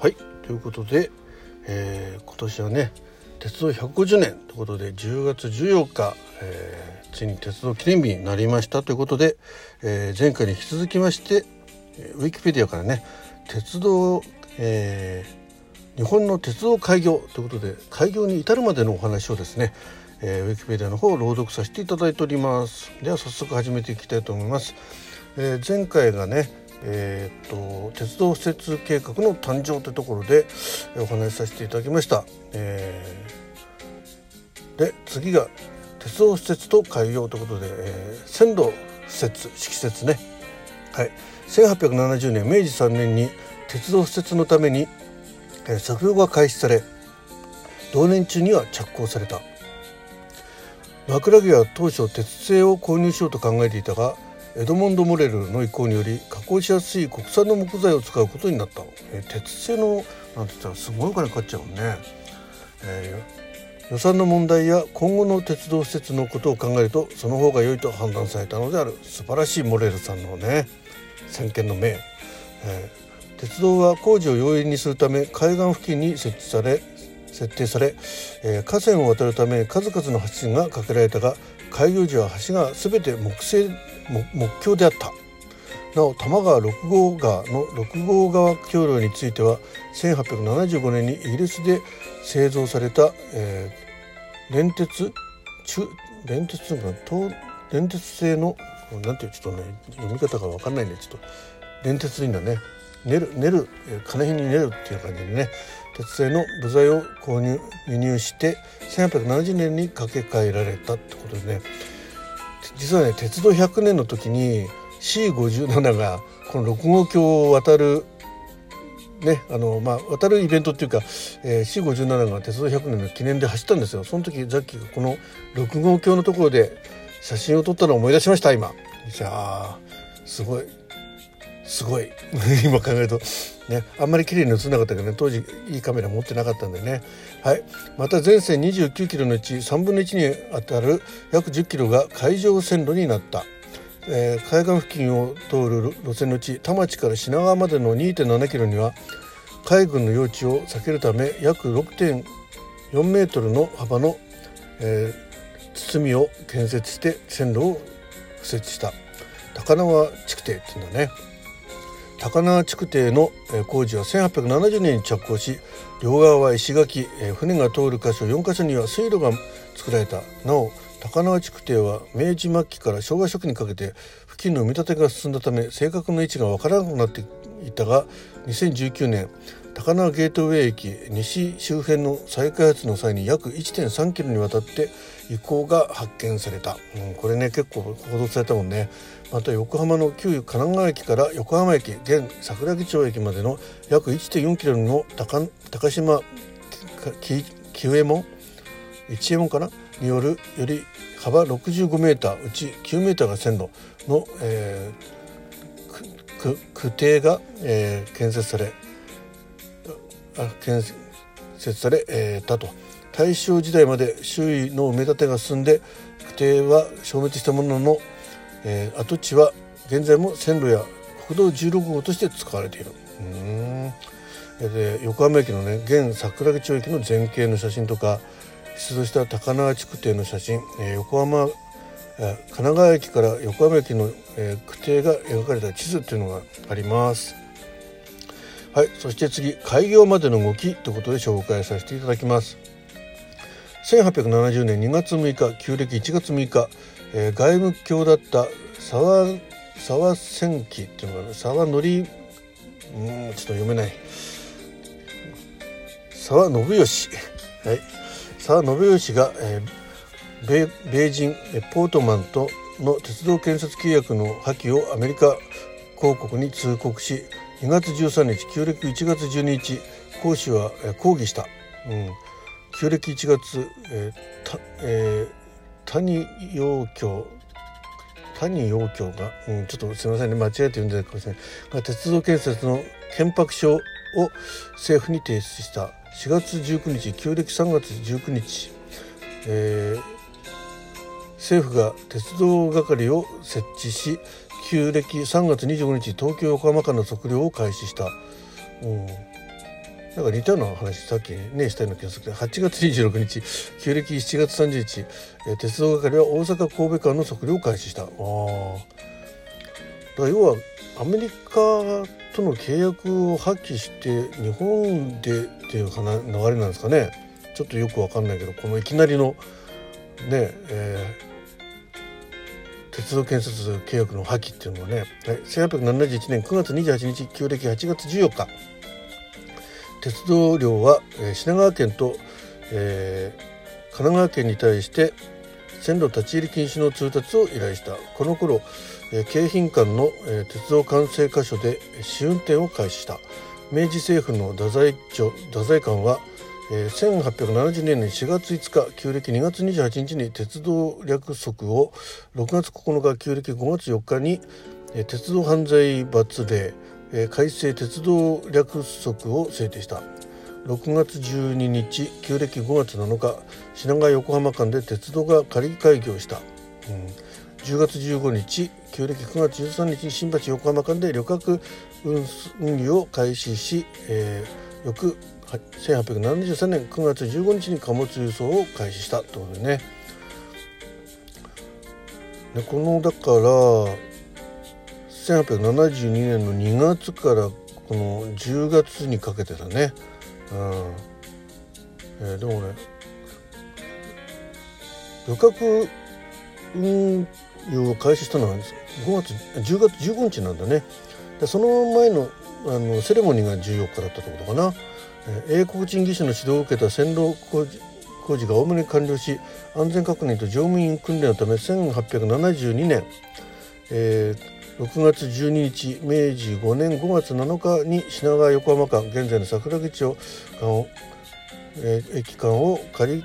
はい。ということで、えー、今年はね鉄道150年ということで10月14日、えー、ついに鉄道記念日になりましたということで、えー、前回に引き続きましてウィキペディアからね鉄道、えー、日本の鉄道開業ということで開業に至るまでのお話をですね、えー、ウィキペディアの方を朗読させていただいております。では早速始めていきたいと思います、えー、前回がねえーと、鉄道施設計画の誕生というところでお話しさせていただきました。えー、で次が鉄道施設と開業ということで、えー、線路施設敷設ね、はい、1870年明治3年に鉄道施設のために、えー、作業が開始され同年中には着工された。枕木は当初鉄製を購入しようと考えていたがエドモンド・モレルの意向により加工しやすい国産の木材を使うことになった、えー、鉄製のなんて言ったらすごいお金かかっちゃうもんね、えー、予算の問題や今後の鉄道施設のことを考えるとその方が良いと判断されたのである。素晴らしいモレルさんのね先見の明、えー、鉄道は工事を容易にするため海岸付近に設置され設定され、えー、河川を渡るため数々の橋が架けられたが開業時は橋が全て木製木橋であった。なお多摩川6号川の6号川橋梁については1875年にイギリスで製造された、えー、連鉄中連鉄の連鉄製のなんていうちょっとね読み方が分かんないんでちょっと連鉄でいいんだね。練る練る金編に練るっていう感じでね。鉄製の部材を購入輸入して1870年に架け替えられたってことでね。実はね鉄道100年の時に C57 がこの6号橋を渡るねあのまあ渡るイベントっていうか、えー、C57 が鉄道100年の記念で走ったんですよ。その時ザッキーがこの6号橋のところで写真を撮ったのを思い出しました今。じゃあすごい。すごい。今考えると。ねあんまり綺麗に映んなかったけどね当時いいカメラ持ってなかったんでね。はい。また全線29キロのうち3分の1にあたる約10キロが海上線路になった、えー、海岸付近を通る路線のうち田町から品川までの2.7キロには海軍の用地を避けるため約6.4メートルの幅の、えー、包みを建設して線路を敷設した。高輪築堤っていうんだね。高輪築堤の工事は1870年に着工し両側は石垣船が通る箇所4箇所には水路が作られた。なお高輪築堤は明治末期から昭和初期にかけて付近の埋め立てが進んだため正確な位置が分からなくなっていたが2019年高輪ゲートウェイ駅西周辺の再開発の際に約1.3キロにわたって遺構が発見された、うん、これね結構報道されたもんね。また横浜の旧神奈川駅から横浜駅現桜木町駅までの約1.4キロの高高島木右衛門？一右衛門かな？によるより幅65メーーうち9メーーが線路の、えー、区堤が、えー、建設され建設され、えー、たと大正時代まで周囲の埋め立てが進んで区堤は消滅したものの、えー、跡地は現在も線路や国道16号として使われている。うんで横浜駅のね現桜木町駅の前景の写真とか出土した高輪築堤の写真、えー、横浜神奈川駅から横浜駅の、えー、区堤が描かれた地図っていうのがあります。はい、そして次開業までの動きということで紹介させていただきます。1870年2月6日旧暦1月6日、えー、外務卿だった沢沢千機っていうのが沢則うんちょっと読めない沢信義はい沢信義が、えー、米米人ポートマンとの鉄道建設契約の破棄をアメリカ公国に通告し2月13日旧暦1月12日講師は、えー、抗議した、うん。旧暦1月、えーたえー、谷陽京谷陽京が、うん、ちょっとすみませんね。間違えて読んでたかもしれない。が鉄道建設の憲白書を政府に提出した4月19日旧暦3月19日、えー、政府が鉄道係を設置し旧暦3月25日東京横浜間の測量を開始した、うん。なんか似たような話さっきねしたような気がするけど8月26日旧暦7月30日、えー、鉄道係は大阪神戸間の測量を開始した。あだから要はアメリカとの契約を破棄して日本でっていう流れなんですかね。ちょっとよくわかんないけどこのいきなりのねえー、鉄道建設契約の破棄っていうのはね、はい、1871年9月28日旧暦8月14日。鉄道領は、えー、品川県と、えー、神奈川県に対して線路立ち入り禁止の通達を依頼した。この頃、え、京浜間の、え、鉄道管制箇所で試運転を開始した。明治政府の太宰庁太宰官は、え、1870年4月5日旧暦2月28日に鉄道略則を6月9日旧暦5月4日に、え、鉄道犯罪罰令え、改正鉄道略則を制定した。6月12日旧暦5月7日品川横浜間で鉄道が仮開業した、うん、10月15日旧暦9月13日に新橋横浜間で旅客運輸を開始し、えー、翌1873年9月15日に貨物輸送を開始した。ということでね。でこのだから1872年の2月からこの10月にかけてだね、うん。えー、でもね旅客運輸を開始したのは5月10月15日なんだね。でその前のあのセレモニーが14日だったってことかな、英国人技師の指導を受けた線路工事工事がおおむね完了し安全確認と乗務員訓練のため1872年、えー、6月12日明治5年5月7日に品川横浜間現在の桜木町間をえー、駅間を仮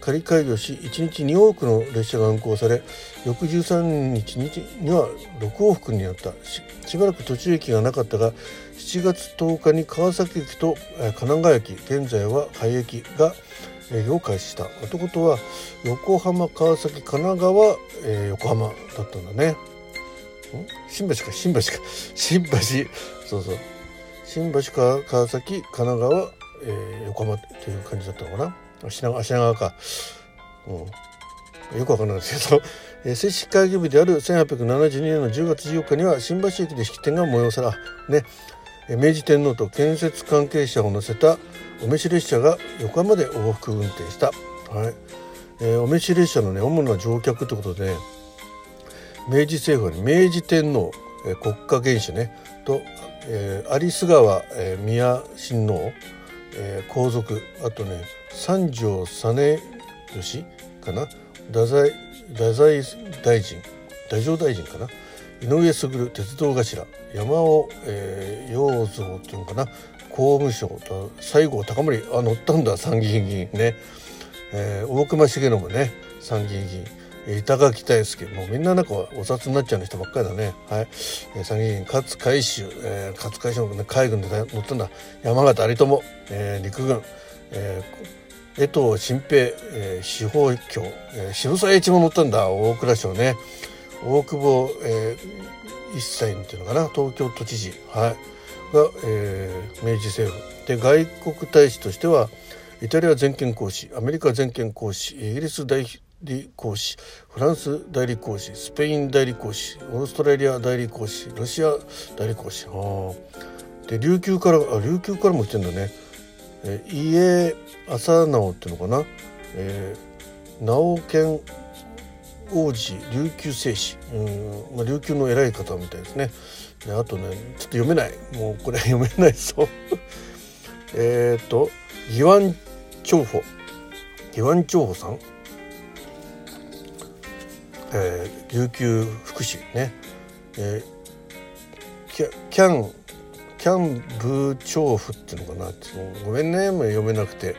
仮開業し1日2往復の列車が運行され翌13日には6往復になった。しばらく途中駅がなかったが7月10日に川崎駅と、神奈川駅現在は廃駅が営業を開始した。ってことは横浜川崎神奈川、えー、横浜だったんだね。新橋か。新橋か。新橋。そうそう。新橋か川崎神奈川、えー、横浜っていう感じだったのかな。品川品川か、うん、よくわかんないですけど、えー、正式会議日である1872年の10月14日には新橋駅で式典が催されね。明治天皇と建設関係者を乗せたお召し列車が横浜で往復運転した、はい。えー、お召し列車のね主な乗客ってことで、明治政府は明治天皇、え国家元首ねと、えー、有栖川、えー、宮親王、えー、皇族あとね三条実義かな？太宰太宰大臣太政大臣かな？井上卓鉄道頭山尾、えー、洋蔵っていうのかな？公務省と西郷隆盛あ乗ったんだ参議院議員ね、えー、大隈重信ね参議院議員。板垣大輔。もうみんななんかお札になっちゃう人ばっかりだね。はい、え、参議院勝海舟、えー、勝海舟もね海軍で乗ったんだ。山形有朋、えー、陸軍、えー、江藤新平、えー、司法卿、えー、渋沢栄一も乗ったんだ。大蔵省ね。大久保、えー、一切っていうのかな。東京都知事。はい。が、えー、明治政府。で外国大使としてはイタリア全権公使アメリカ全権公使イギリス代表理公使フランス代理公使スペイン代理公使オーストラリア代理公使ロシア代理公使で琉球からあ琉球からも来てんだね、えー、家浅直っていうのかな、えー、直健王子琉球聖使うん、まあ、琉球の偉い方みたいですねであとねちょっと読めないもうこれ読めないぞえっと義湾長保義湾長保さんえー、琉球福祉ね、えー、キャキャンキャンブー調布っていうのかな。ごめんねもう読めなくて。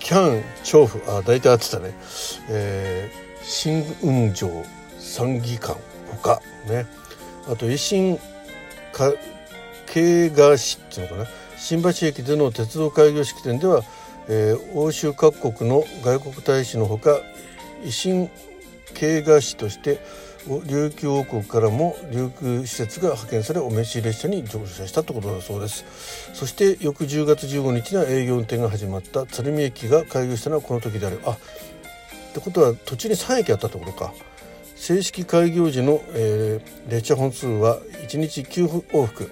キャン調布あ大体合ってたね、えー、新雲城参議官ほかね。あと維新か慶賀市っていうのかな。新橋駅での鉄道開業式典では、えー、欧州各国の外国大使のほか維新慶賀市として琉球王国からも琉球施設が派遣されお召し列車に乗車したってことだそうです。そして翌10月15日には営業運転が始まった鶴見駅が開業したのはこの時である。あってことは途中に3駅あったところか。正式開業時の、えー、列車本数は1日9往復。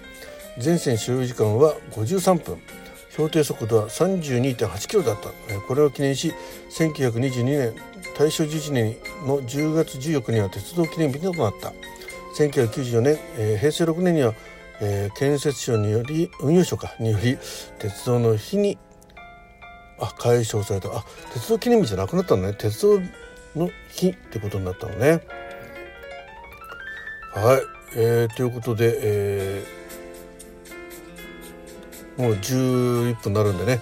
全線所要時間は53分。標定速度は32.8キロだった。これを記念し1922年大正11年の10月14日には鉄道記念日となった。1994年、えー、平成6年には、えー、建設省により運輸省かにより鉄道の日にあ解消された。あ鉄道記念日じゃなくなったのね。鉄道の日ってことになったのね。はい、えー、ということで、えーもう11分になるんでね。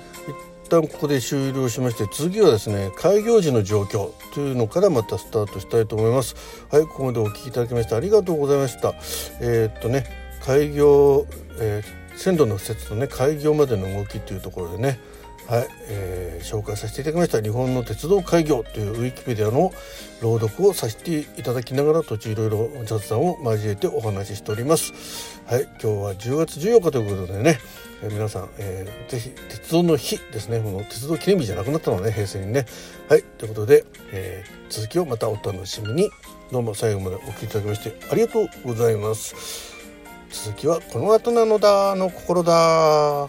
一旦ここで終了しまして次はですね開業時の状況というのからまたスタートしたいと思います。はいここまでお聞きいただきましてありがとうございました。えー、っとね開業、えー、線路の施設とね開業までの動きというところでねはい、えー、紹介させていただきました日本の鉄道開業というウィキペディアの朗読をさせていただきながら途中いろいろ雑談を交えてお話ししております。はい今日は10月14日ということでね、えー、皆さん、えー、ぜひ鉄道の日ですね。この鉄道記念日じゃなくなったのね平成にね。はいということで、えー、続きをまたお楽しみに。どうも最後までお聴きいただきましてありがとうございます。続きはこの後なのだの心だ